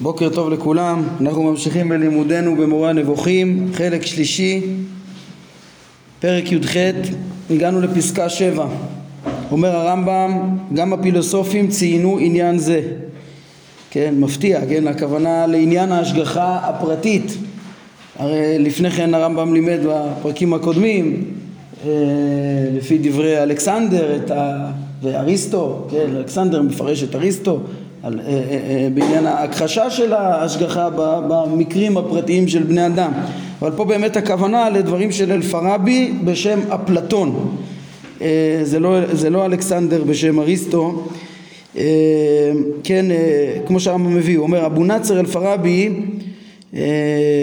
בוקר טוב לכולם, אנחנו ממשיכים בלימודנו במורה הנבוכים, חלק שלישי, פרק י"ח, הגענו לפסקה שבע. אומר הרמב"ם, גם הפילוסופים ציינו עניין זה. כן, מפתיע, כן, הכוונה לעניין ההשגחה הפרטית. הרי לפני כן הרמב"ם לימד בפרקים הקודמים, אה, לפי דברי אלכסנדר את ה... ואריסטו, כן, אלכסנדר מפרש את אריסטו, על, אה, אה, אה, בעניין ההכחשה של ההשגחה במקרים הפרטיים של בני אדם. אבל פה באמת הכוונה לדברים של אלפרבי בשם אפלטון. זה לא, זה לא אלכסנדר בשם אריסטו. כן כמו שהרמב"ם מביא הוא אומר אבו נצר אלפרבי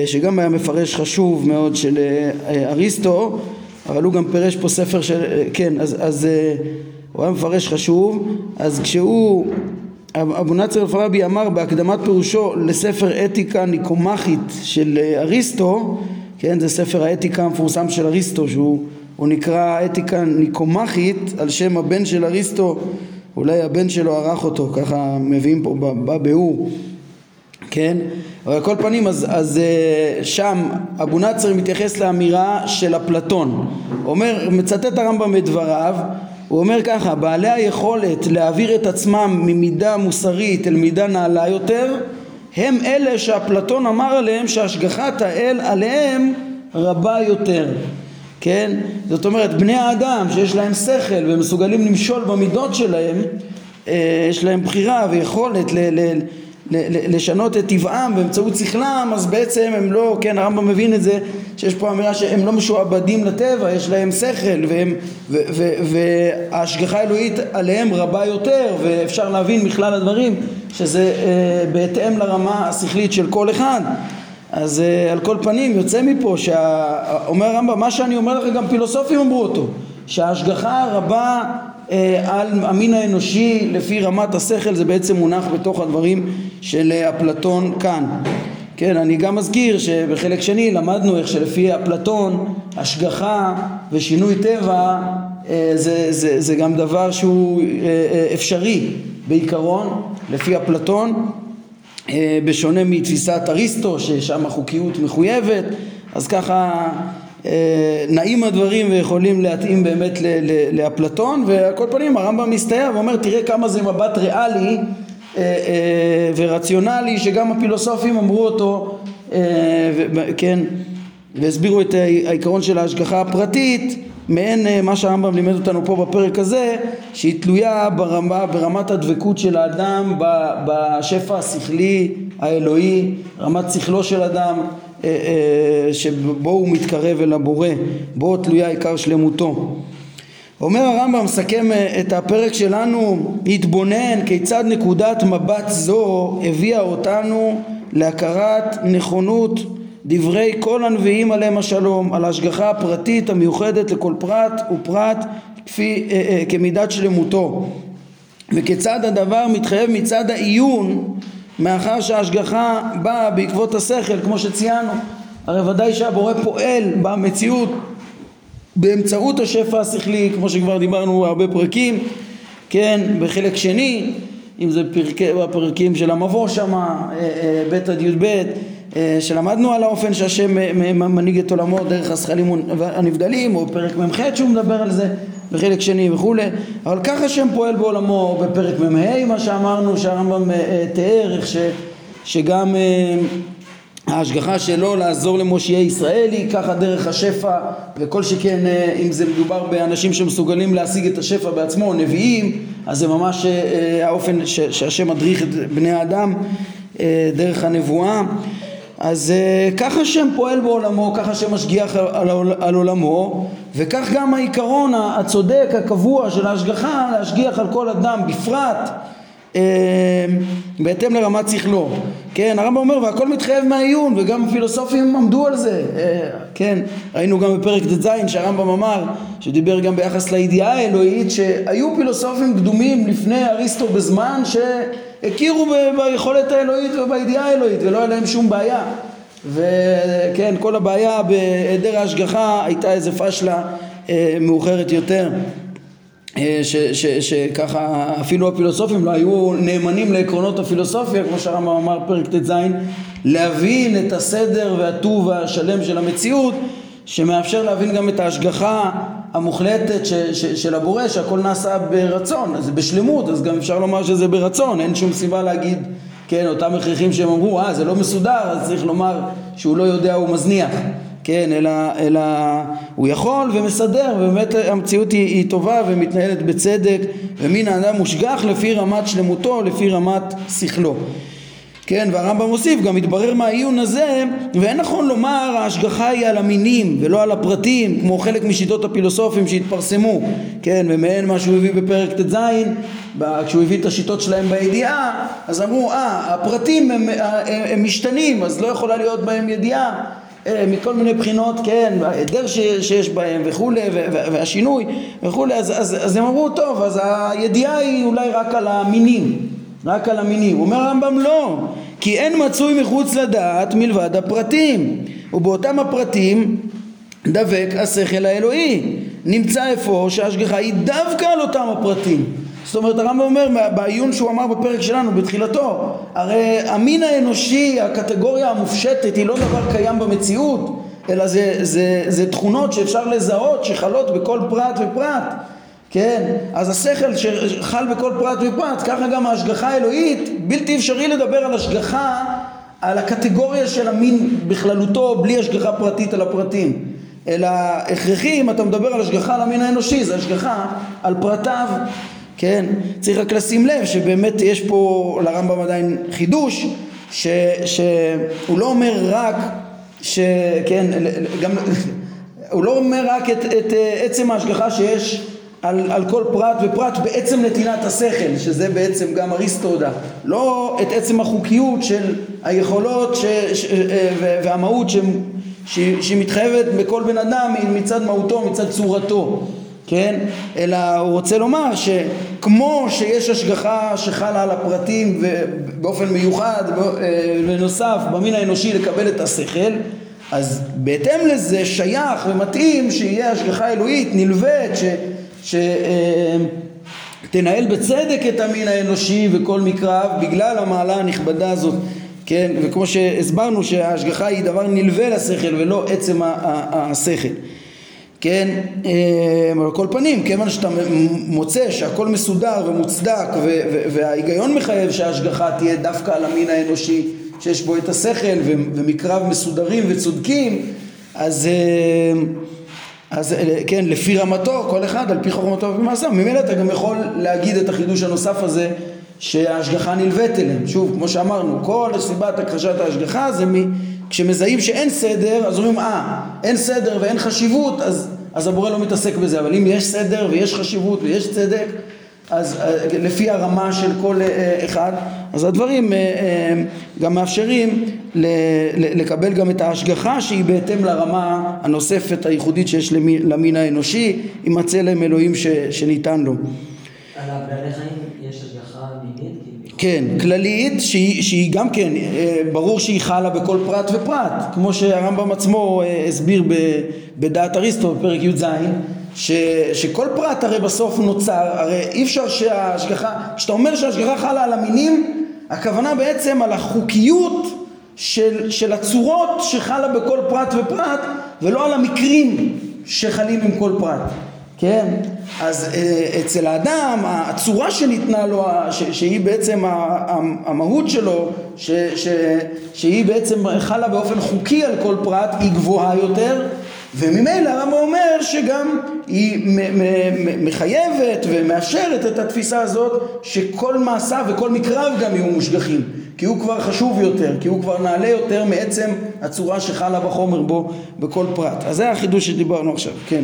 שגם היה מפרש חשוב מאוד של אריסטו אבל הוא גם פירש פה ספר של כן אז, אז הוא היה מפרש חשוב. אז כשהוא אבו נצר אלפרבי אמר בהקדמת פירושו לספר אתיקה ניקומחית של אה, אריסטו, כן, זה ספר האתיקה המפורסם של אריסטו שהוא נקרא אתיקה ניקומחית על שם הבן של אריסטו, אולי הבן שלו ערך אותו, ככה מביאים פה בביאור, כן, אבל על כל פנים אז, אז אה, שם אבו נצר מתייחס לאמירה של אפלטון, אומר, מצטט הרמב"ם את דבריו הוא אומר ככה, בעלי היכולת להעביר את עצמם ממידה מוסרית אל מידה נעלה יותר הם אלה שאפלטון אמר עליהם שהשגחת האל עליהם רבה יותר כן? זאת אומרת בני האדם שיש להם שכל ומסוגלים למשול במידות שלהם אה, יש להם בחירה ויכולת ל- ל- לשנות את טבעם באמצעות שכלם אז בעצם הם לא, כן הרמב"ם מבין את זה שיש פה אמירה שהם לא משועבדים לטבע יש להם שכל והם, ו, ו, וההשגחה האלוהית עליהם רבה יותר ואפשר להבין מכלל הדברים שזה אה, בהתאם לרמה השכלית של כל אחד. אז אה, על כל פנים יוצא מפה שאומר הרמב"ם מה שאני אומר לך גם פילוסופים אמרו אותו שההשגחה הרבה על המין האנושי לפי רמת השכל זה בעצם מונח בתוך הדברים של אה, אפלטון כאן. כן, אני גם מזכיר שבחלק שני למדנו איך שלפי אפלטון השגחה ושינוי טבע אה, זה, זה, זה גם דבר שהוא אפשרי בעיקרון לפי אפלטון בשונה מתפיסת אריסטו ששם החוקיות מחויבת. אז ככה אה, נעים הדברים ויכולים להתאים באמת לאפלטון ועל כל פנים הרמב"ם מסתייע ואומר תראה כמה זה מבט ריאלי אה, אה, ורציונלי שגם הפילוסופים אמרו אותו כן והסבירו את העיקרון של ההשגחה הפרטית מעין מה שהרמב"ם לימד אותנו פה בפרק הזה שהיא תלויה ברמה, ברמת הדבקות של האדם בשפע השכלי האלוהי רמת שכלו של אדם אה, אה, שבו הוא מתקרב אל הבורא, בו תלויה עיקר שלמותו. אומר הרמב"ם, מסכם אה, את הפרק שלנו, התבונן כיצד נקודת מבט זו הביאה אותנו להכרת נכונות דברי כל הנביאים עליהם השלום, על ההשגחה הפרטית המיוחדת לכל פרט ופרט כפי, אה, אה, כמידת שלמותו וכיצד הדבר מתחייב מצד העיון מאחר שההשגחה באה בעקבות השכל כמו שציינו הרי ודאי שהבורא פועל במציאות באמצעות השפע השכלי כמו שכבר דיברנו הרבה פרקים כן בחלק שני אם זה פרקי, בפרקים של המבוא שמה אה, אה, ב' עד י"ב שלמדנו על האופן שהשם מנהיג את עולמו דרך הזכלים הנבדלים או פרק מ"ח שהוא מדבר על זה בחלק שני וכולי אבל ככה השם פועל בעולמו בפרק מ"ה מה שאמרנו שהרמב"ם אה, תיאר איך ש, שגם אה, ההשגחה שלו לעזור למושיעי ישראל היא ככה דרך השפע וכל שכן אם זה מדובר באנשים שמסוגלים להשיג את השפע בעצמו נביאים אז זה ממש האופן שהשם מדריך את בני האדם דרך הנבואה אז uh, ככה השם פועל בעולמו, ככה השם משגיח על, על, על עולמו וכך גם העיקרון הצודק הקבוע של ההשגחה להשגיח על כל אדם בפרט בהתאם לרמת שכלו כן הרמב"ם אומר והכל מתחייב מהעיון וגם הפילוסופים עמדו על זה. uh, כן ראינו גם בפרק ט"ז שהרמב"ם אמר שדיבר גם ביחס לידיעה האלוהית שהיו פילוסופים קדומים לפני אריסטו בזמן ש... הכירו ביכולת האלוהית ובידיעה האלוהית ולא היה להם שום בעיה. וכן כל הבעיה בהיעדר ההשגחה הייתה איזה פשלה אה, מאוחרת יותר שככה אפילו הפילוסופים לא היו נאמנים לעקרונות הפילוסופיה כמו שהרמב"ם אמר פרק ט"ז להבין את הסדר והטוב השלם של המציאות שמאפשר להבין גם את ההשגחה המוחלטת ש, ש, של הבורא שהכל נעשה ברצון, אז בשלמות, אז גם אפשר לומר שזה ברצון, אין שום סיבה להגיד, כן, אותם הכרחים שהם אמרו, אה זה לא מסודר, אז צריך לומר שהוא לא יודע, הוא מזניח, כן, אלא, אלא הוא יכול ומסדר, ובאמת המציאות היא, היא טובה ומתנהלת בצדק, ומין האדם מושגח לפי רמת שלמותו, לפי רמת שכלו. כן, והרמב"ם מוסיף, גם מתברר מהעיון הזה, ואין נכון לומר ההשגחה היא על המינים ולא על הפרטים, כמו חלק משיטות הפילוסופים שהתפרסמו, כן, ומעין מה שהוא הביא בפרק ט"ז, כשהוא הביא את השיטות שלהם בידיעה, אז אמרו, אה, הפרטים הם, הם, הם משתנים, אז לא יכולה להיות בהם ידיעה. אה, מכל מיני בחינות, כן, ההיעדר שיש בהם וכולי, והשינוי וכולי, אז, אז, אז הם אמרו, טוב, אז הידיעה היא אולי רק על המינים, רק על המינים. אומר הרמב"ם לא, כי אין מצוי מחוץ לדעת מלבד הפרטים, ובאותם הפרטים דבק השכל האלוהי. נמצא איפה שההשגחה היא דווקא על אותם הפרטים. זאת אומרת הרמב"ם אומר בעיון שהוא אמר בפרק שלנו בתחילתו הרי המין האנושי הקטגוריה המופשטת היא לא דבר קיים במציאות אלא זה, זה, זה תכונות שאפשר לזהות שחלות בכל פרט ופרט כן, אז השכל שחל בכל פרט ופרט, ככה גם ההשגחה האלוהית, בלתי אפשרי לדבר על השגחה, על הקטגוריה של המין בכללותו, בלי השגחה פרטית על הפרטים. אלא הכרחי, אם אתה מדבר על השגחה על המין האנושי, זה השגחה על פרטיו, כן? צריך רק לשים לב שבאמת יש פה לרמב"ם עדיין חידוש, ש, שהוא לא אומר רק, שכן, גם, הוא לא אומר רק את, את עצם ההשגחה שיש על, על כל פרט ופרט בעצם נתינת השכל, שזה בעצם גם אריסטו הודה, לא את עצם החוקיות של היכולות ש, ש, והמהות ש, ש, שהיא מתחייבת בכל בן אדם מצד מהותו, מצד צורתו, כן? אלא הוא רוצה לומר שכמו שיש השגחה שחלה על הפרטים ובאופן מיוחד ונוסף במין האנושי לקבל את השכל אז בהתאם לזה שייך ומתאים שיהיה השגחה אלוהית נלווית. שתנהל בצדק את המין האנושי וכל מקרב בגלל המעלה הנכבדה הזאת כן וכמו שהסברנו שההשגחה היא דבר נלווה לשכל ולא עצם השכל כן, על כל פנים, כיוון שאתה מוצא שהכל מסודר ומוצדק וההיגיון מחייב שההשגחה תהיה דווקא על המין האנושי שיש בו את השכל ומקרב מסודרים וצודקים אז אז אה, כן, לפי רמתו, כל אחד על פי חוכמתו ומעשיו, ממילא אתה גם יכול להגיד את החידוש הנוסף הזה שההשגחה נלווית אליהם. שוב, כמו שאמרנו, כל סיבת הכחשת ההשגחה זה מ... כשמזהים שאין סדר, אז אומרים, אה, אין סדר ואין חשיבות, אז, אז הבורא לא מתעסק בזה, אבל אם יש סדר ויש חשיבות ויש צדק, אז אה, לפי הרמה של כל אה, אחד, אז הדברים אה, גם מאפשרים לקבל גם את ההשגחה שהיא בהתאם לרמה הנוספת הייחודית שיש למין האנושי עם הצלם אלוהים שניתן לו. על הבעלי חיים יש? כן, כללית שהיא, שהיא גם כן, ברור שהיא חלה בכל פרט ופרט, כמו שהרמב"ם עצמו הסביר בדעת אריסטו בפרק י"ז שכל פרט הרי בסוף נוצר, הרי אי אפשר שההשגחה, כשאתה אומר שההשגחה חלה על המינים, הכוונה בעצם על החוקיות של, של הצורות שחלה בכל פרט ופרט, ולא על המקרים שחלים עם כל פרט, כן? אז אה, אצל האדם הצורה שניתנה לו, שהיא בעצם המהות שלו, ש, ש, שהיא בעצם חלה באופן חוקי על כל פרט, היא גבוהה יותר וממילא הרמב"ם אומר שגם היא מחייבת ומאשרת את התפיסה הזאת שכל מעשיו וכל מקרב גם יהיו מושגחים כי הוא כבר חשוב יותר, כי הוא כבר נעלה יותר מעצם הצורה שחלה בחומר בו בכל פרט. אז זה החידוש שדיברנו עכשיו, כן.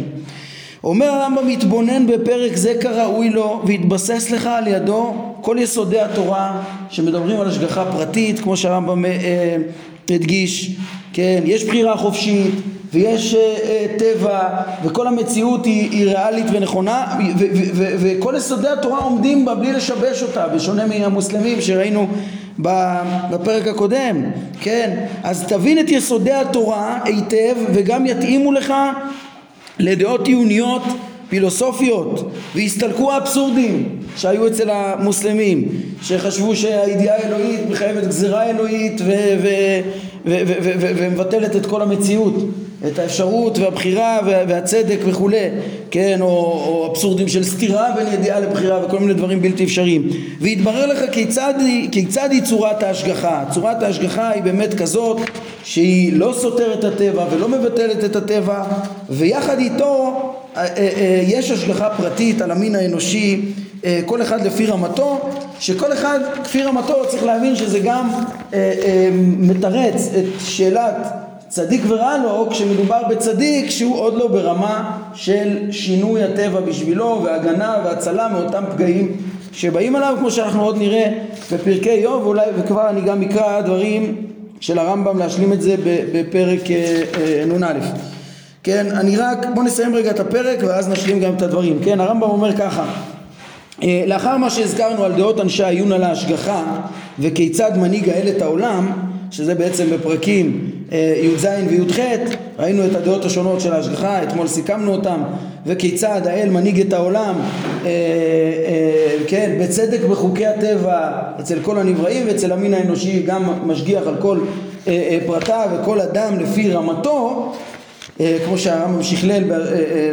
אומר הרמב"ם מתבונן בפרק זה כראוי לו והתבסס לך על ידו כל יסודי התורה שמדברים על השגחה פרטית כמו שהרמב"ם אה, אה, הדגיש, כן, יש בחירה חופשית ויש uh, uh, טבע וכל המציאות היא, היא ריאלית ונכונה וכל יסודי התורה עומדים בה בלי לשבש אותה בשונה מהמוסלמים שראינו בפרק הקודם. כן אז תבין את יסודי התורה היטב וגם יתאימו לך לדעות עיוניות פילוסופיות והסתלקו האבסורדים שהיו אצל המוסלמים שחשבו שהידיעה האלוהית מחייבת גזירה אלוהית ומבטלת את כל המציאות את האפשרות והבחירה והצדק וכולי, כן, או, או אבסורדים של סתירה בין ידיעה לבחירה וכל מיני דברים בלתי אפשריים. והתברר לך כיצד, כיצד היא צורת ההשגחה. צורת ההשגחה היא באמת כזאת שהיא לא סותרת את הטבע ולא מבטלת את הטבע, ויחד איתו אה, אה, אה, יש השגחה פרטית על המין האנושי, כל אחד לפי רמתו, שכל אחד כפי רמתו צריך להבין שזה גם מתרץ את שאלת צדיק ורע לו כשמדובר בצדיק שהוא עוד לא ברמה של שינוי הטבע בשבילו והגנה והצלה מאותם פגעים שבאים עליו כמו שאנחנו עוד נראה בפרקי איוב ואולי וכבר אני גם אקרא דברים של הרמב"ם להשלים את זה בפרק אה, אה, נ"א. כן אני רק בוא נסיים רגע את הפרק ואז נשלים גם את הדברים. כן הרמב"ם אומר ככה אה, לאחר מה שהזכרנו על דעות אנשי העיון על ההשגחה וכיצד מנהיג האל את העולם שזה בעצם בפרקים אה, י"ז וי"ח, ראינו את הדעות השונות של ההשגחה, אתמול סיכמנו אותם, וכיצד האל מנהיג את העולם, אה, אה, כן, בצדק בחוקי הטבע אצל כל הנבראים ואצל המין האנושי גם משגיח על כל פרטיו וכל אדם לפי רמתו, כמו שהרמב"ם שכלל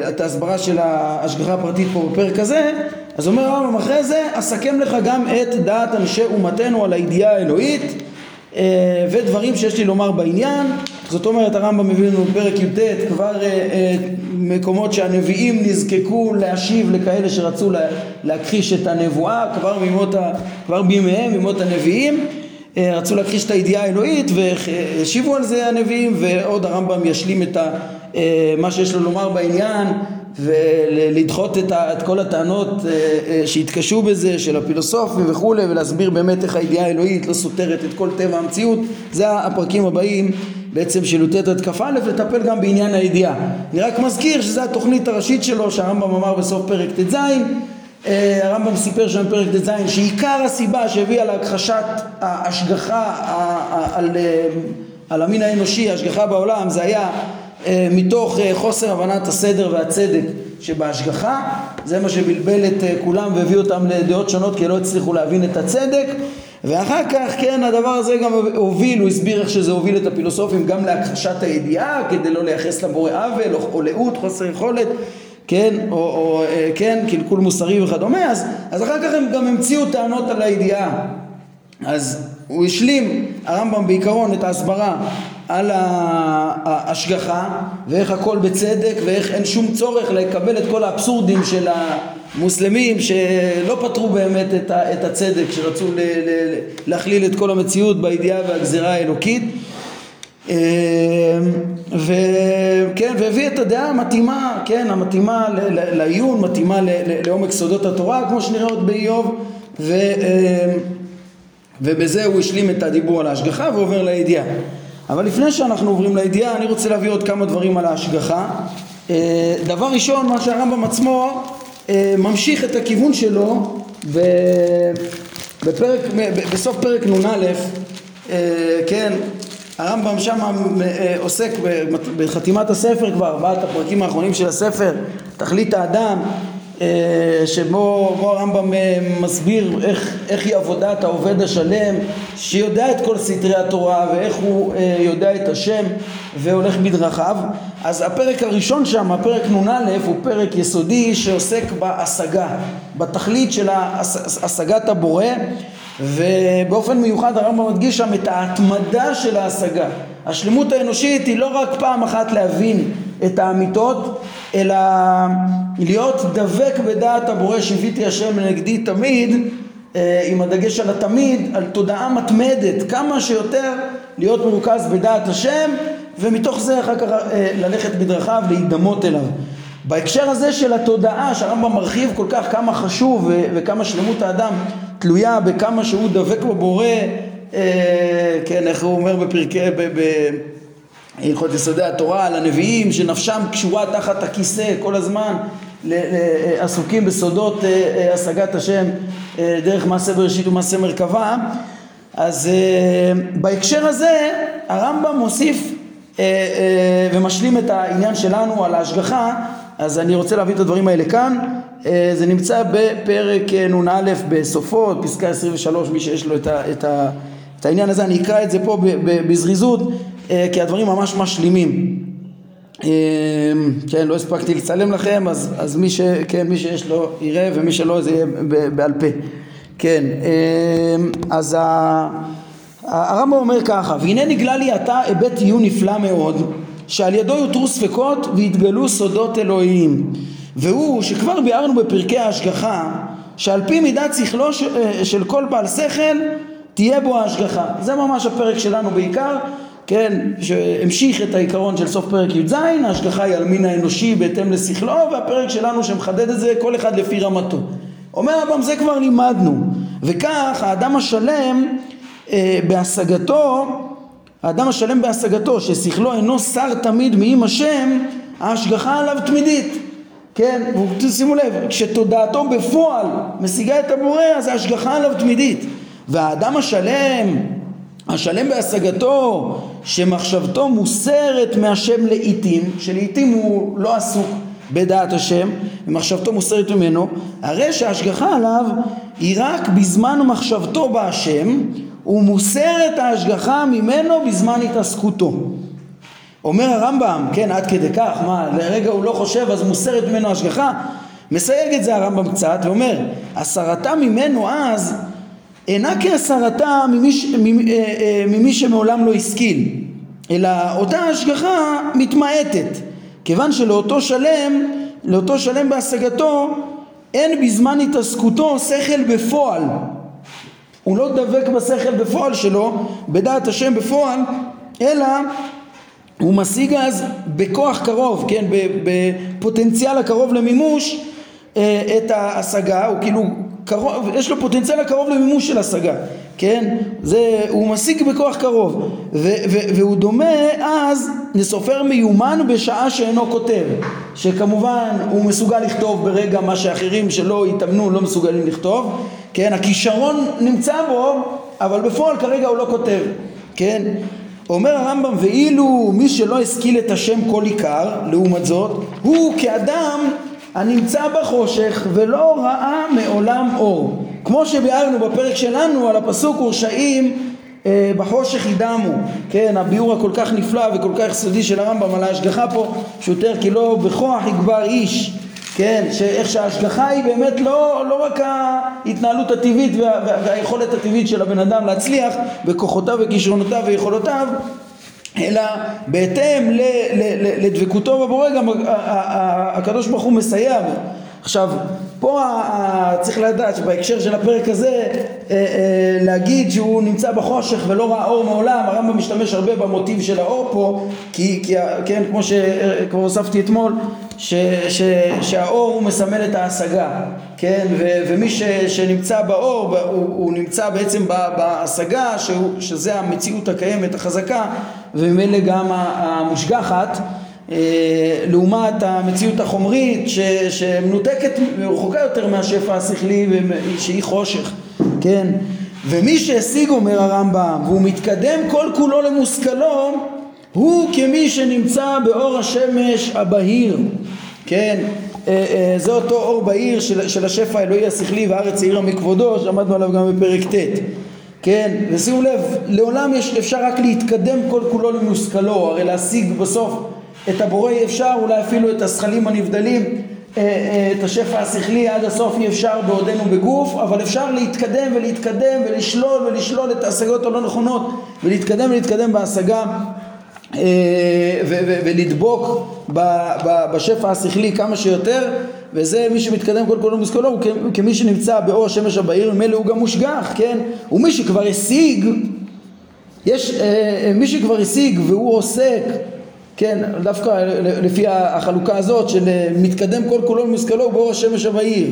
את ההסברה של ההשגחה הפרטית פה בפרק הזה, אז אומר הרמב"ם אחרי זה, אסכם לך גם את דעת אנשי אומתנו על הידיעה האלוהית ודברים שיש לי לומר בעניין. זאת אומרת הרמב"ם מביא לנו בפרק י"ט כבר אה, אה, מקומות שהנביאים נזקקו להשיב לכאלה שרצו להכחיש את הנבואה כבר, מימות ה, כבר בימיהם, מימות הנביאים. רצו להכחיש את הידיעה האלוהית והשיבו על זה הנביאים ועוד הרמב"ם ישלים את מה שיש לו לומר בעניין ולדחות את, את כל הטענות אה, אה, שהתקשו בזה של הפילוסופים וכולי ולהסביר באמת איך הידיעה האלוהית לא סותרת את כל טבע המציאות. זה הפרקים הבאים בעצם של י"ט עד כ"א לטפל גם בעניין הידיעה. אני רק מזכיר שזו התוכנית הראשית שלו שהרמב"ם אמר בסוף פרק ט"ז. אה, הרמב"ם סיפר שם בפרק ט"ז שעיקר הסיבה שהביאה להכחשת ההשגחה על, על המין האנושי, ההשגחה בעולם זה היה מתוך אה, חוסר הבנת הסדר והצדק שבהשגחה זה מה שבלבל את אה, כולם והביא אותם לדעות שונות כי לא הצליחו להבין את הצדק. ואחר כך כן הדבר הזה גם הוביל, הוא הסביר איך שזה הוביל את הפילוסופים גם להכחשת הידיעה כדי לא לייחס לבורא עוול או לאות, חוסר יכולת כן, או, או כן, קלקול מוסרי וכדומה. אז, אז אחר כך הם גם המציאו טענות על הידיעה. אז הוא השלים הרמב"ם בעיקרון את ההסברה על ההשגחה ואיך הכל בצדק ואיך אין שום צורך לקבל את כל האבסורדים של המוסלמים שלא פתרו באמת את הצדק שרצו להכליל את כל המציאות בידיעה והגזירה האלוקית אמ, וכן, והביא את הדעה המתאימה, כן, המתאימה לעיון, מתאימה לעומק סודות התורה, כמו שנראה עוד באיוב, אמ, ובזה הוא השלים את הדיבור על ההשגחה ועובר לידיעה. אבל לפני שאנחנו עוברים לידיעה אני רוצה להביא עוד כמה דברים על ההשגחה. אה, דבר ראשון מה שהרמב"ם עצמו אה, ממשיך את הכיוון שלו בפרק, בסוף פרק נ"א אה, כן הרמב"ם שם עוסק בחתימת הספר כבר ארבעת הפרקים האחרונים של הספר תכלית האדם שבו הרמב"ם אה, מסביר איך, איך היא עבודת העובד השלם שיודע את כל סתרי התורה ואיך הוא אה, יודע את השם והולך בדרכיו אז הפרק הראשון שם, הפרק נ"א הוא פרק יסודי שעוסק בהשגה, בתכלית של השגת הבורא ובאופן מיוחד הרמב"ם מדגיש שם את ההתמדה של ההשגה. השלמות האנושית היא לא רק פעם אחת להבין את האמיתות אלא להיות דבק בדעת הבורא שיוויתי השם לנגדי תמיד אה, עם הדגש על התמיד, על תודעה מתמדת, כמה שיותר להיות מרוכז בדעת השם ומתוך זה אחר כך אה, ללכת בדרכיו, להידמות אליו. בהקשר הזה של התודעה שהרמב"ם מרחיב כל כך כמה חשוב וכמה שלמות האדם תלויה בכמה שהוא דבק בבורא, אה, כן, איך הוא אומר בפרקי, הלכות יסודי התורה על הנביאים שנפשם קשורה תחת הכיסא כל הזמן עסוקים בסודות אה, אה, השגת השם אה, דרך מעשה בראשית ומעשה מרכבה. אז בהקשר הזה הרמב"ם מוסיף ומשלים את העניין שלנו על ההשגחה. אז אני רוצה להביא את הדברים האלה כאן. אה, זה נמצא בפרק אה, נ"א בסופו, פסקה 23, מי שיש לו את, העניין הזה, אני אקרא את זה פה בזריזות, אה, כי הדברים ממש משלימים. כן, לא הספקתי לצלם לכם, אז, אז מי, ש, כן, מי שיש לו יראה ומי שלא זה יהיה בעל פה. כן, אז הרמב"ם אומר ככה, והנה נגלה לי עתה היבט עיון נפלא מאוד שעל ידו יותרו ספקות ויתגלו סודות אלוהיים והוא שכבר ביארנו בפרקי ההשגחה שעל פי מידת שכלו אה, של כל בעל שכל תהיה בו ההשגחה זה ממש הפרק שלנו בעיקר כן, שהמשיך את העיקרון של סוף פרק י"ז, ההשגחה היא על מין האנושי בהתאם לשכלו, והפרק שלנו שמחדד את זה כל אחד לפי רמתו. אומר הרמב"ם זה כבר לימדנו, וכך האדם השלם אה, בהשגתו האדם השלם בהשגתו ששכלו אינו שר תמיד מעם השם ההשגחה עליו תמידית. כן, שימו לב, כשתודעתו בפועל משיגה את הבורא אז ההשגחה עליו תמידית. והאדם השלם, השלם בהשגתו שמחשבתו מוסרת מהשם לעיתים, שלעיתים הוא לא עסוק בדעת השם ומחשבתו מוסרת ממנו, הרי שההשגחה עליו היא רק בזמן מחשבתו בהשם הוא מוסר את ההשגחה ממנו בזמן התעסקותו. אומר הרמב"ם, כן, עד כדי כך, מה, לרגע הוא לא חושב אז מוסרת ממנו השגחה? מסייג את זה הרמב"ם קצת ואומר, הסרתה ממנו אז אינה כהסרתה ממי, ממי, אה, אה, ממי שמעולם לא השכיל, אלא אותה השגחה מתמעטת, כיוון שלאותו שלם, לאותו שלם בהשגתו, אין בזמן התעסקותו שכל בפועל, הוא לא דבק בשכל בפועל שלו, בדעת השם בפועל, אלא הוא משיג אז בכוח קרוב, כן, בפוטנציאל הקרוב למימוש את ההשגה, הוא כאילו קרוב, יש לו פוטנציאל הקרוב למימוש של השגה, כן? זה, הוא משיג בכוח קרוב, ו, ו, והוא דומה אז לסופר מיומן בשעה שאינו כותב, שכמובן הוא מסוגל לכתוב ברגע מה שאחרים שלא התאמנו לא מסוגלים לכתוב, כן? הכישרון נמצא בו, אבל בפועל כרגע הוא לא כותב, כן? אומר הרמב"ם ואילו מי שלא השכיל את השם כל עיקר לעומת זאת הוא כאדם הנמצא בחושך ולא ראה מעולם אור. כמו שביארנו בפרק שלנו על הפסוק ורשעים אה, בחושך ידמו. כן הביאור הכל כך נפלא וכל כך סודי של הרמב"ם על ההשגחה פה שוטר כי לא בכוח יגבר איש. כן, שאיך שההשגחה היא באמת לא, לא רק ההתנהלות הטבעית וה, וה, והיכולת הטבעית של הבן אדם להצליח בכוחותיו וכישרונותיו ויכולותיו אלא בהתאם לדבקותו בבורא גם הקדוש ברוך הוא מסייע עכשיו פה צריך לדעת שבהקשר של הפרק הזה אה, אה, להגיד שהוא נמצא בחושך ולא ראה אור מעולם הרמב"ם משתמש הרבה במוטיב של האור פה כי, כי כן כמו שכבר הוספתי אתמול ש, ש, שהאור הוא מסמל את ההשגה כן? ו, ומי ש, שנמצא באור הוא, הוא נמצא בעצם בהשגה שהוא, שזה המציאות הקיימת החזקה וממילא גם המושגחת אה, לעומת המציאות החומרית ש, שמנותקת ורחוקה יותר מהשפע השכלי שהיא חושך, כן? ומי שהשיג אומר הרמב"ם והוא מתקדם כל כולו למושכלו הוא כמי שנמצא באור השמש הבהיר, כן? אה, אה, זה אותו אור בהיר של, של השפע האלוהי השכלי והארץ העירה מכבודו שעמדנו עליו גם בפרק ט' כן, ושימו לב, לעולם יש, אפשר רק להתקדם כל כולו למושכלו, הרי להשיג בסוף את הבורא אי אפשר, אולי אפילו את הזכלים הנבדלים, אה, אה, את השפע השכלי עד הסוף אי אפשר בעודנו בגוף, אבל אפשר להתקדם ולהתקדם ולשלול ולשלול את ההשגות הלא נכונות ולהתקדם ולהתקדם בהשגה אה, ולדבוק בשפע השכלי כמה שיותר וזה מי שמתקדם כל כולו מושכלו הוא כמי שנמצא באור השמש הבהיר ממילא הוא גם מושגח כן? ומי שכבר השיג יש מי שכבר השיג והוא עוסק כן, דווקא לפי החלוקה הזאת של אה, מתקדם כל כולו למושכלו באור השמש הבהיר.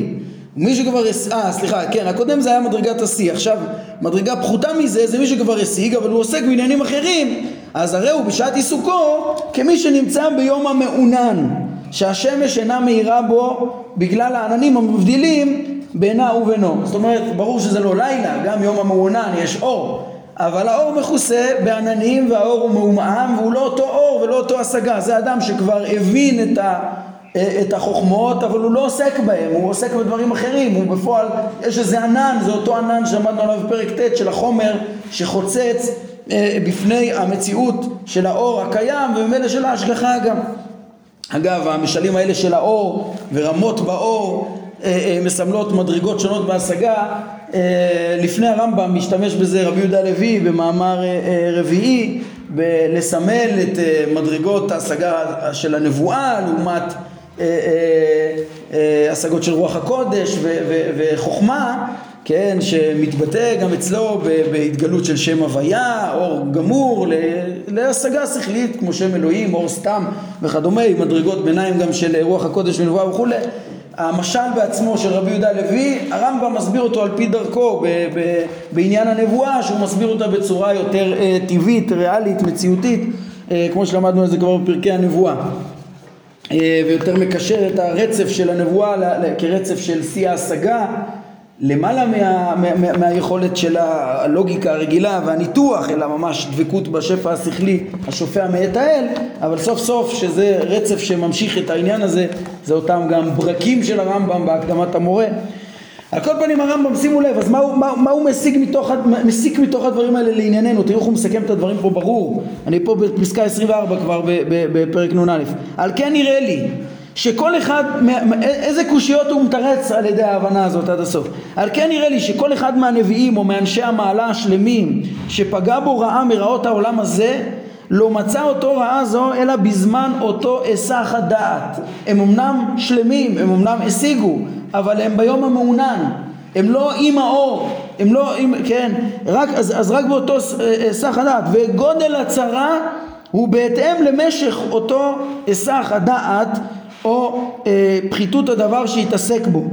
מי שכבר, אה סליחה, כן, הקודם זה היה מדרגת השיא, עכשיו מדרגה פחותה מזה זה מי שכבר השיג אבל הוא עוסק בעניינים אחרים. אז הרי הוא בשעת עיסוקו כמי שנמצא ביום המעונן שהשמש אינה מאירה בו בגלל העננים המבדילים בינה ובינו. זאת אומרת ברור שזה לא לילה גם יום המעונן יש אור. אבל האור מכוסה בעננים והאור הוא מעומעם והוא לא אותו אור ולא אותו השגה. זה אדם שכבר הבין את, ה, את החוכמות, אבל הוא לא עוסק בהם, הוא עוסק בדברים אחרים, הוא בפועל, יש איזה ענן, זה אותו ענן שעמדנו עליו בפרק ט' של החומר שחוצץ אה, בפני המציאות של האור הקיים וממילא של ההשגחה גם. אגב, המשלים האלה של האור ורמות באור אה, אה, מסמלות מדרגות שונות בהשגה. לפני הרמב"ם משתמש בזה רבי יהודה לוי במאמר רביעי לסמל את מדרגות ההשגה של הנבואה לעומת השגות של רוח הקודש וחוכמה כן, שמתבטא גם אצלו בהתגלות של שם הוויה, אור גמור, להשגה שכלית כמו שם אלוהים, אור סתם וכדומה, עם מדרגות ביניים גם של רוח הקודש ונבואה וכולי. המשל בעצמו של רבי יהודה לוי, הרמב"ם מסביר אותו על פי דרכו ב- ב- בעניין הנבואה, שהוא מסביר אותה בצורה יותר אה, טבעית, ריאלית, מציאותית, אה, כמו שלמדנו על זה כבר בפרקי הנבואה. אה, ויותר מקשר את הרצף של הנבואה כרצף של שיא ההשגה למעלה מה, מה, מה, מהיכולת של הלוגיקה הרגילה והניתוח, אלא ממש דבקות בשפע השכלי השופע מאת האל, אבל סוף סוף שזה רצף שממשיך את העניין הזה, זה אותם גם ברקים של הרמב"ם בהקדמת המורה. על כל פנים הרמב"ם, שימו לב, אז מה הוא, מה, מה הוא מסיק, מתוך, מסיק מתוך הדברים האלה לענייננו? תראו איך הוא מסכם את הדברים פה ברור. אני פה בפסקה 24 כבר בפרק נ"א. על כן נראה לי שכל אחד, איזה קושיות הוא מתרץ על ידי ההבנה הזאת עד הסוף. על כן נראה לי שכל אחד מהנביאים או מאנשי המעלה השלמים שפגע בו רעה מרעות העולם הזה לא מצא אותו רעה זו אלא בזמן אותו היסח הדעת. הם אמנם שלמים, הם אמנם השיגו, אבל הם ביום המעונן, הם לא עם האור, הם לא עם, כן, רק, אז, אז רק באותו היסח הדעת. וגודל הצרה הוא בהתאם למשך אותו היסח הדעת או אה, פחיתות הדבר שהתעסק בו,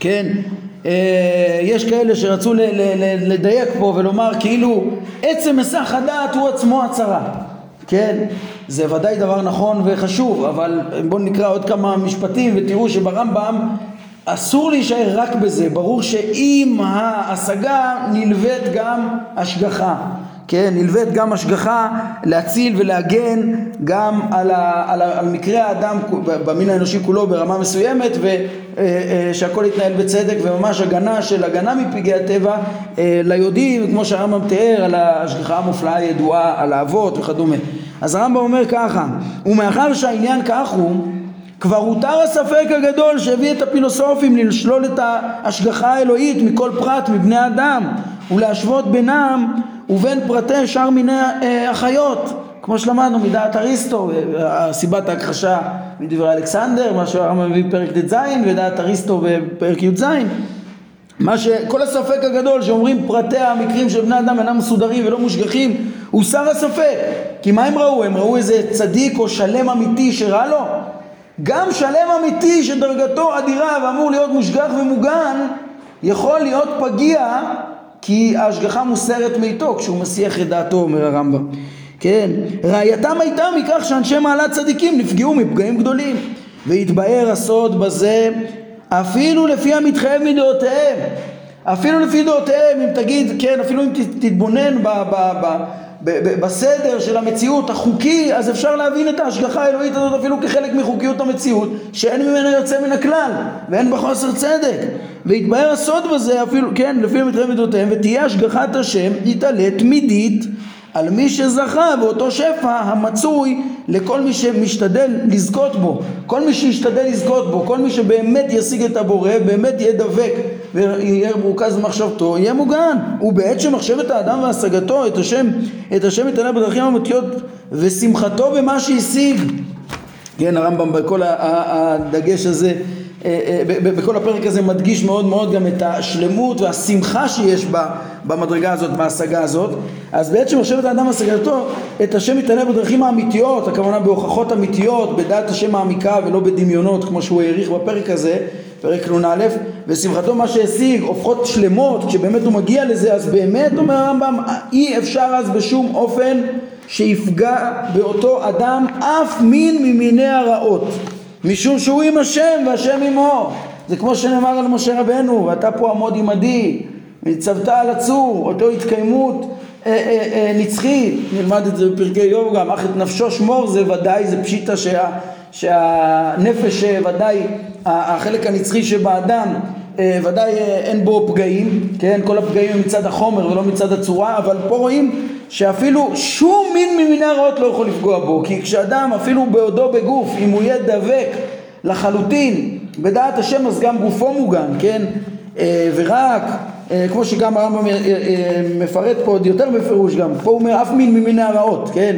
כן? אה, יש כאלה שרצו ל- ל- ל- לדייק פה ולומר כאילו עצם היסח הדעת הוא עצמו הצרה, כן? זה ודאי דבר נכון וחשוב, אבל בואו נקרא עוד כמה משפטים ותראו שברמב"ם אסור להישאר רק בזה, ברור שעם ההשגה נלווית גם השגחה. כן, נלווית גם השגחה להציל ולהגן גם על, ה, על, ה, על מקרה האדם במין האנושי כולו ברמה מסוימת ושהכל אה, אה, יתנהל בצדק וממש הגנה של הגנה מפגעי הטבע אה, ליודעים כמו שהרמב"ם תיאר על ההשגחה המופלאה הידועה על האבות וכדומה. אז הרמב"ם אומר ככה ומאחר שהעניין כך הוא כבר הותר הספק הגדול שהביא את הפילוסופים לשלול את ההשגחה האלוהית מכל פרט מבני אדם ולהשוות בינם ובין פרטי שאר מיני אה, החיות כמו שלמדנו מדעת אריסטו סיבת ההכחשה מדברי אלכסנדר מה שהרמב"ם מביא בפרק ט"ז ודעת אריסטו בפרק י"ז מה שכל הספק הגדול שאומרים פרטי המקרים של בני אדם אינם מסודרים ולא מושגחים הוסר הספק כי מה הם ראו? הם ראו איזה צדיק או שלם אמיתי שרע לו? גם שלם אמיתי שדרגתו אדירה ואמור להיות מושגח ומוגן יכול להיות פגיע כי ההשגחה מוסרת מאיתו כשהוא מסיח את דעתו, אומר הרמב"ם. כן, ראייתם הייתה מכך שאנשי מעלת צדיקים נפגעו מפגעים גדולים. והתבאר הסוד בזה אפילו לפי המתחייב מדעותיהם. אפילו לפי דעותיהם, אם תגיד, כן, אפילו אם תתבונן ב... ב, ב בסדר של המציאות החוקי, אז אפשר להבין את ההשגחה האלוהית הזאת אפילו כחלק מחוקיות המציאות, שאין ממנה יוצא מן הכלל, ואין בה חוסר צדק. והתבהר הסוד בזה אפילו, כן, לפי המתחייב מידותיהם, ותהיה השגחת השם יתעלה תמידית על מי שזכה באותו שפע המצוי לכל מי שמשתדל לזכות בו. כל מי שישתדל לזכות בו, כל מי שבאמת ישיג את הבורא, באמת יהיה דבק ויהיה מרוכז במחשבתו, יהיה מוגן. ובעת שמחשבת האדם והשגתו את השם, את השם יתעלה בדרכים אמיתיות ושמחתו במה שהשיג. כן, הרמב"ם בכל הדגש הזה אה, אה, בכל הפרק הזה מדגיש מאוד מאוד גם את השלמות והשמחה שיש בה במדרגה הזאת, בהשגה הזאת. אז בעת שמחשבת האדם השגתו את השם מתענה בדרכים האמיתיות, הכוונה בהוכחות אמיתיות, בדעת השם העמיקה ולא בדמיונות כמו שהוא העריך בפרק הזה, פרק נ"א, ושמחתו מה שהשיג הופכות שלמות, כשבאמת הוא מגיע לזה אז באמת אומר הרמב"ם אי אפשר אז בשום אופן שיפגע באותו אדם אף מין ממיני הרעות. משום שהוא עם השם והשם עמו. זה כמו שנאמר על משה רבנו ואתה פה עמוד עמדי ניצבת על הצור אותו התקיימות אה, אה, אה, נצחית. נלמד את זה בפרקי יום גם אך את נפשו שמור זה ודאי זה פשיטה שה, שהנפש ודאי החלק הנצחי שבאדם ודאי אין בו פגעים, כן? כל הפגעים הם מצד החומר ולא מצד הצורה, אבל פה רואים שאפילו שום מין ממיני הרעות לא יכול לפגוע בו, כי כשאדם אפילו בעודו בגוף, אם הוא יהיה דבק לחלוטין בדעת השם אז גם גופו מוגן, כן? ורק אה, כמו שגם הרמב"ם אה, אה, מפרט פה עוד יותר בפירוש גם, פה הוא אומר אף מין ממיני הרעות, כן?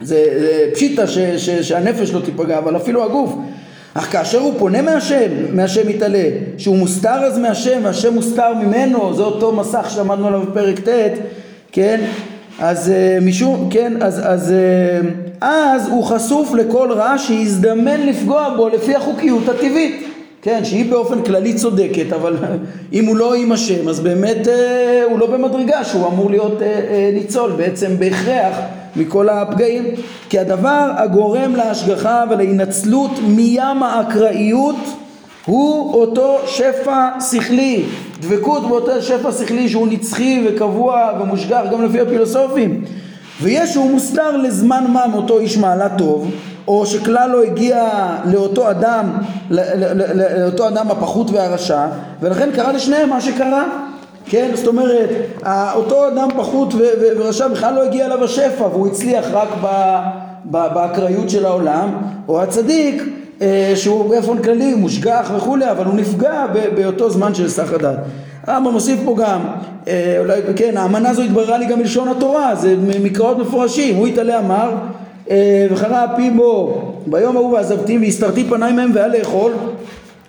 זה, זה פשיטה ש, ש, שהנפש לא תיפגע, אבל אפילו הגוף. אך כאשר הוא פונה מהשם, מהשם מתעלה, שהוא מוסתר אז מהשם, והשם מוסתר ממנו, זה אותו מסך שלמדנו עליו בפרק ט', כן? אז משום, כן, אז, אז, אז הוא חשוף לכל רע שיזדמן לפגוע בו לפי החוקיות הטבעית. כן, שהיא באופן כללי צודקת, אבל אם הוא לא עם השם, אז באמת אה, הוא לא במדרגה שהוא אמור להיות אה, אה, ניצול בעצם בהכרח מכל הפגעים. כי הדבר הגורם להשגחה ולהינצלות מים האקראיות הוא אותו שפע שכלי, דבקות באותו שפע שכלי שהוא נצחי וקבוע ומושגח גם לפי הפילוסופים. ויש שהוא מוסתר לזמן מה מאותו איש מעלה טוב או שכלל לא הגיע לאותו אדם, לאותו אדם הפחות והרשע, ולכן קרה לשניהם מה שקרה. כן, זאת אומרת, אותו אדם פחות ורשע בכלל לא הגיע אליו השפע והוא הצליח רק באקראיות של העולם, או הצדיק אה, שהוא באופן כללי מושגח וכולי, אבל הוא נפגע באותו זמן של סך הדת. הרמב"ם מוסיף פה גם, אה, אולי, כן, האמנה הזו התבררה לי גם מלשון התורה, זה מקראות מפורשים, הוא התעלה אמר אה, וחרה פי בו ביום ההוא ועזבתים והסתרתי פניי מהם והיה לאכול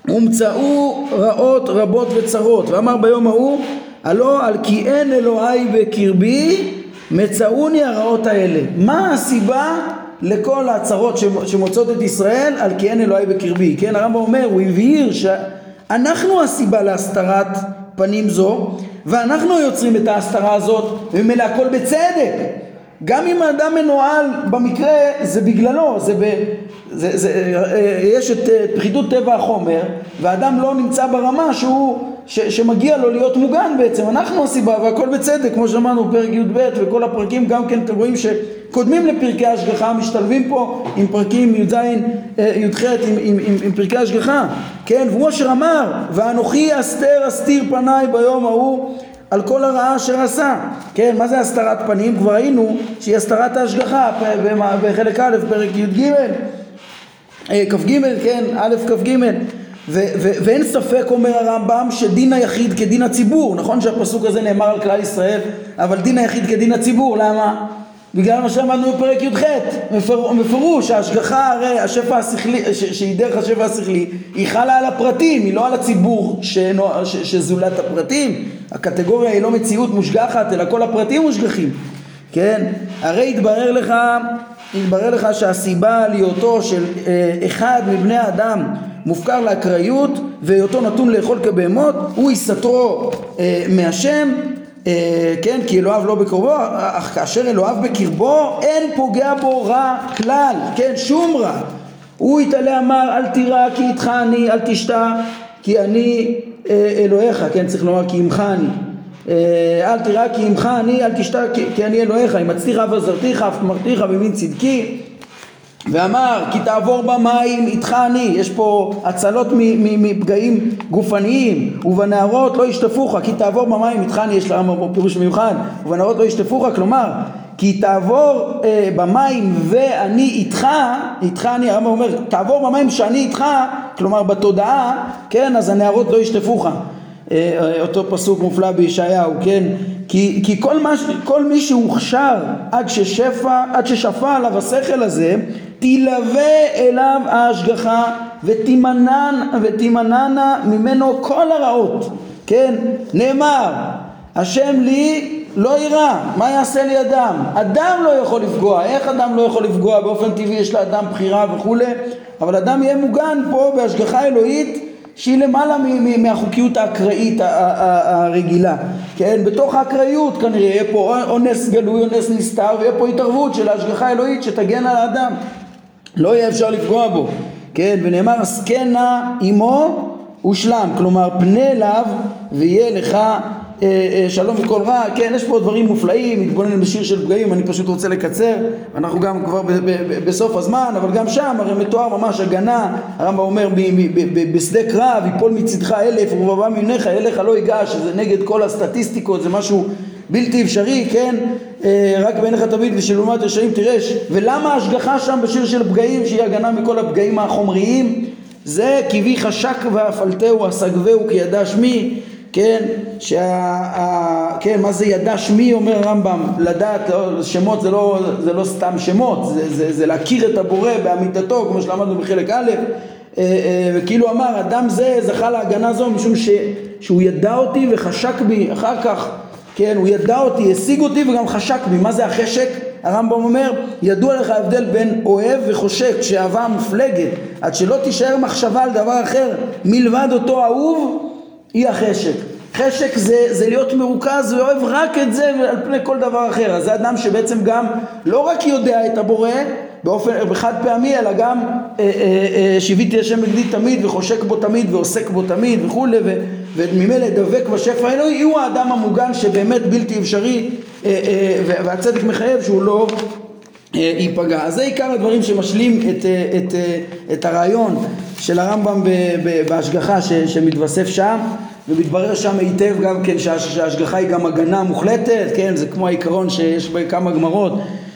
ומצאו רעות רבות וצרות. ואמר ביום ההוא הלא על כי אין אלוהי בקרבי מצאוני הרעות האלה. מה הסיבה לכל הצרות שמוצאות את ישראל על כי אין אלוהי בקרבי? כן הרמב"ם אומר הוא הבהיר שאנחנו הסיבה להסתרת פנים זו ואנחנו יוצרים את ההסתרה הזאת וממילא הכל בצדק. גם אם האדם מנוהל במקרה זה בגללו, זה ב, זה, זה, אה, יש את פחיתות טבע החומר והאדם לא נמצא ברמה שהוא, ש, שמגיע לו להיות מוגן בעצם, אנחנו הסיבה והכל בצדק כמו שאמרנו בפרק י"ב וכל הפרקים גם כן אתם רואים שקודמים לפרקי השגחה משתלבים פה עם פרקים י"ז י"ח עם, עם, עם, עם פרקי השגחה כן והוא אשר אמר ואנוכי אסתר אסתיר פניי ביום ההוא על כל הרעה אשר עשה. כן, מה זה הסתרת פנים? כבר ראינו שהיא הסתרת ההשגחה בחלק א', פרק י"ג, אה, כ"ג, כן, א', כ"ג. ואין ספק אומר הרמב"ם שדין היחיד כדין הציבור, נכון שהפסוק הזה נאמר על כלל ישראל, אבל דין היחיד כדין הציבור, למה? בגלל מה שאמרנו בפרק י"ח, מפרוש, ההשגחה הרי, השפע השכלי, שהיא דרך השפע השכלי, היא חלה על הפרטים, היא לא על הציבור שאינו, ש, שזולת הפרטים, הקטגוריה היא לא מציאות מושגחת, אלא כל הפרטים מושגחים, כן? הרי התברר לך, התברר לך שהסיבה להיותו של אה, אחד מבני האדם מופקר לאקראיות והיותו נתון לאכול כבהמות הוא יסתרו אה, מהשם אה, כן, כי אלוהיו לא בקרבו, אך כאשר אלוהיו בקרבו, אין פוגע בו רע כלל, כן, שום רע. הוא יתעלה אמר, אל תירא כי איתך אני, אל תשתא כי אני אה, אלוהיך, כן, צריך לומר כי עמך אני. אה, אל תירא כי עמך אני, אל תשתא כי, כי אני אלוהיך, אם אצליך ועזרתיך, אף תמרתיך במין צדקי. ואמר כי תעבור במים איתך אני. יש פה הצלות מפגעים גופניים ובנערות לא ישטפוך כי תעבור במים איתך אני. יש לרמב"ם פה פירוש מיוחד ובנערות לא ישטפוך כלומר כי תעבור אה, במים ואני איתך איתך אני הרמב"ם אומר תעבור במים שאני איתך כלומר בתודעה כן אז הנערות לא ישטפוך. אה, אותו פסוק מופלא בישעיהו, כן? כי, כי כל, מה, כל מי שהוכשר עד ששפע, עד ששפע עליו השכל הזה, תלווה אליו ההשגחה ותימנן, ותימנענה ממנו כל הרעות, כן? נאמר, השם לי לא יירא, מה יעשה לי אדם? אדם לא יכול לפגוע, איך אדם לא יכול לפגוע? באופן טבעי יש לאדם בחירה וכולי, אבל אדם יהיה מוגן פה בהשגחה אלוהית שהיא למעלה מהחוקיות האקראית הרגילה, כן? בתוך האקראיות כנראה יהיה פה אונס גלוי, אונס נסתר, ויהיה פה התערבות של ההשגחה האלוהית שתגן על האדם, לא יהיה אפשר לפגוע בו, כן? ונאמר הסכנה עמו הושלם, כלומר פנה אליו ויהיה לך אה, אה, שלום וכל רע, כן, יש פה דברים מופלאים, מתבונן בשיר של פגעים, אני פשוט רוצה לקצר, אנחנו גם כבר ב- ב- ב- בסוף הזמן, אבל גם שם הרי מתואר ממש הגנה, הרמב"ם אומר בשדה קרב, יפול מצדך אלף ורבבה ממך, אליך לא ייגש, שזה נגד כל הסטטיסטיקות, זה משהו בלתי אפשרי, כן? אה, רק בעיניך תמיד ושלעומת רשעים תירש. ולמה ההשגחה שם בשיר של פגעים, שהיא הגנה מכל הפגעים החומריים? זה כי בי חשק ואפלתהו אסגבהו כי ידע שמי, כן, שה... ה, כן, מה זה ידע שמי אומר הרמב"ם, לדעת, לא, שמות זה לא, זה לא סתם שמות, זה, זה, זה להכיר את הבורא באמיתתו, כמו שלמדנו בחלק א', אה, אה, וכאילו אמר, אדם זה זכה להגנה זו משום ש, שהוא ידע אותי וחשק בי, אחר כך, כן, הוא ידע אותי, השיג אותי וגם חשק בי, מה זה החשק? הרמב"ם אומר, ידוע לך ההבדל בין אוהב וחושק, שאהבה מופלגת, עד שלא תישאר מחשבה על דבר אחר מלבד אותו אהוב, היא החשק. חשק זה, זה להיות מרוכז ואוהב רק את זה על פני כל דבר אחר. אז זה אדם שבעצם גם לא רק יודע את הבורא באופן, בחד פעמי, אלא גם אה, אה, אה, שיוויתי השם בגדי תמיד וחושק בו תמיד ועוסק בו תמיד וכולי וממילא דבק בשפע האלוהי, הוא האדם המוגן שבאמת בלתי אפשרי אה, אה, והצדק מחייב שהוא לא אה, ייפגע. אז זה עיקר הדברים שמשלים את, את, את הרעיון של הרמב"ם בהשגחה ש- שמתווסף שם ומתברר שם היטב גם כן שה- שההשגחה היא גם הגנה מוחלטת, כן, זה כמו העיקרון שיש בכמה גמרות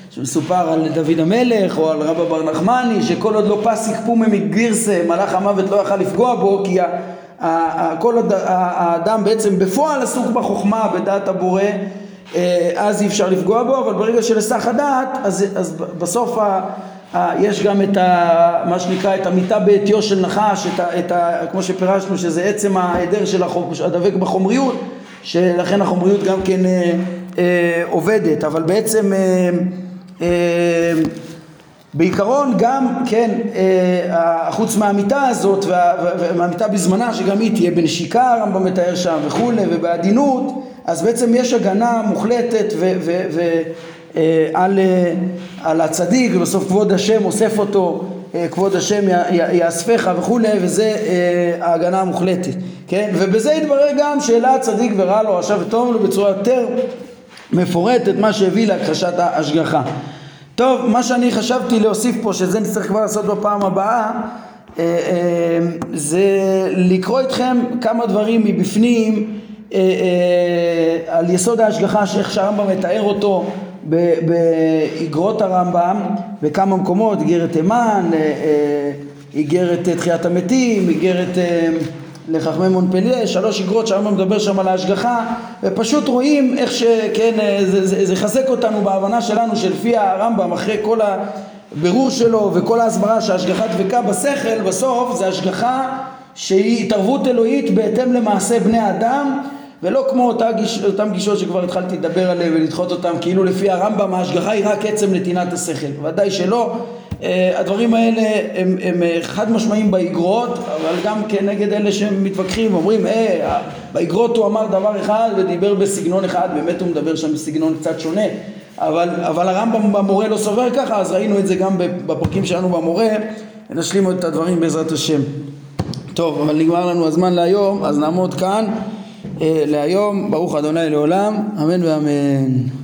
שמסופר על דוד המלך או על רבא בר נחמני שכל עוד לא פס יקפומי מגרסה מלאך המוות לא יכל לפגוע בו כי כל האדם בעצם בפועל עסוק בחוכמה בדעת הבורא אה, אז אי אפשר לפגוע בו, אבל ברגע של היסח הדעת, אז, אז בסוף ה, ה, יש גם את ה, מה שנקרא את המיטה בעטיו של נחש, את ה, את ה, כמו שפירשנו שזה עצם ההיעדר של החום, הדבק בחומריות, שלכן החומריות גם כן אה, אה, עובדת, אבל בעצם אה, אה, בעיקרון גם, כן, אה, חוץ מהמיטה הזאת ומהמיטה בזמנה שגם היא תהיה בנשיקה, הרמב"ם מתאר שם וכולי, ובעדינות, אז בעצם יש הגנה מוחלטת ו- ו- ו- אה, על, אה, על הצדיק ובסוף כבוד השם אוסף אותו, כבוד השם יאספך וכולי, וזה ההגנה המוחלטת, כן, ובזה יתברר גם שאלה הצדיק ורע לו, רשע וטוב לו בצורה יותר מפורטת, מה שהביא להכחשת ההשגחה. טוב, מה שאני חשבתי להוסיף פה, שזה נצטרך כבר לעשות בפעם הבאה, אה, אה, זה לקרוא איתכם כמה דברים מבפנים אה, על יסוד ההשגחה, איך שהרמב"ם מתאר אותו באגרות הרמב"ם, בכמה מקומות, איגרת תימן, איגרת תחיית המתים, איגרת לחכמי מונפליה, שלוש אגרות שהרמב"ם מדבר שם על ההשגחה, ופשוט רואים איך שכן, אה, זה, זה, זה אותנו בהבנה שלנו שלפי הרמב"ם, אחרי כל הבירור שלו וכל ההסברה שההשגחה דבקה בשכל, בסוף זה השגחה שהיא התערבות אלוהית בהתאם למעשה בני האדם ולא כמו אותה גיש, אותם גישות שכבר התחלתי לדבר עליהן ולדחות אותן כאילו לפי הרמב"ם ההשגחה היא רק עצם נתינת השכל, ודאי שלא הדברים האלה הם, הם אה, חד משמעיים באגרות, אבל גם כנגד אלה שמתווכחים, אומרים, אה, באגרות הוא אמר דבר אחד ודיבר בסגנון אחד, באמת הוא מדבר שם בסגנון קצת שונה, אבל, אבל הרמב"ם במורה לא סובר ככה, אז ראינו את זה גם בפרקים שלנו במורה, נשלים את הדברים בעזרת השם. טוב, אבל נגמר לנו הזמן להיום, אז נעמוד כאן אה, להיום, ברוך אדוני לעולם, אמן ואמן.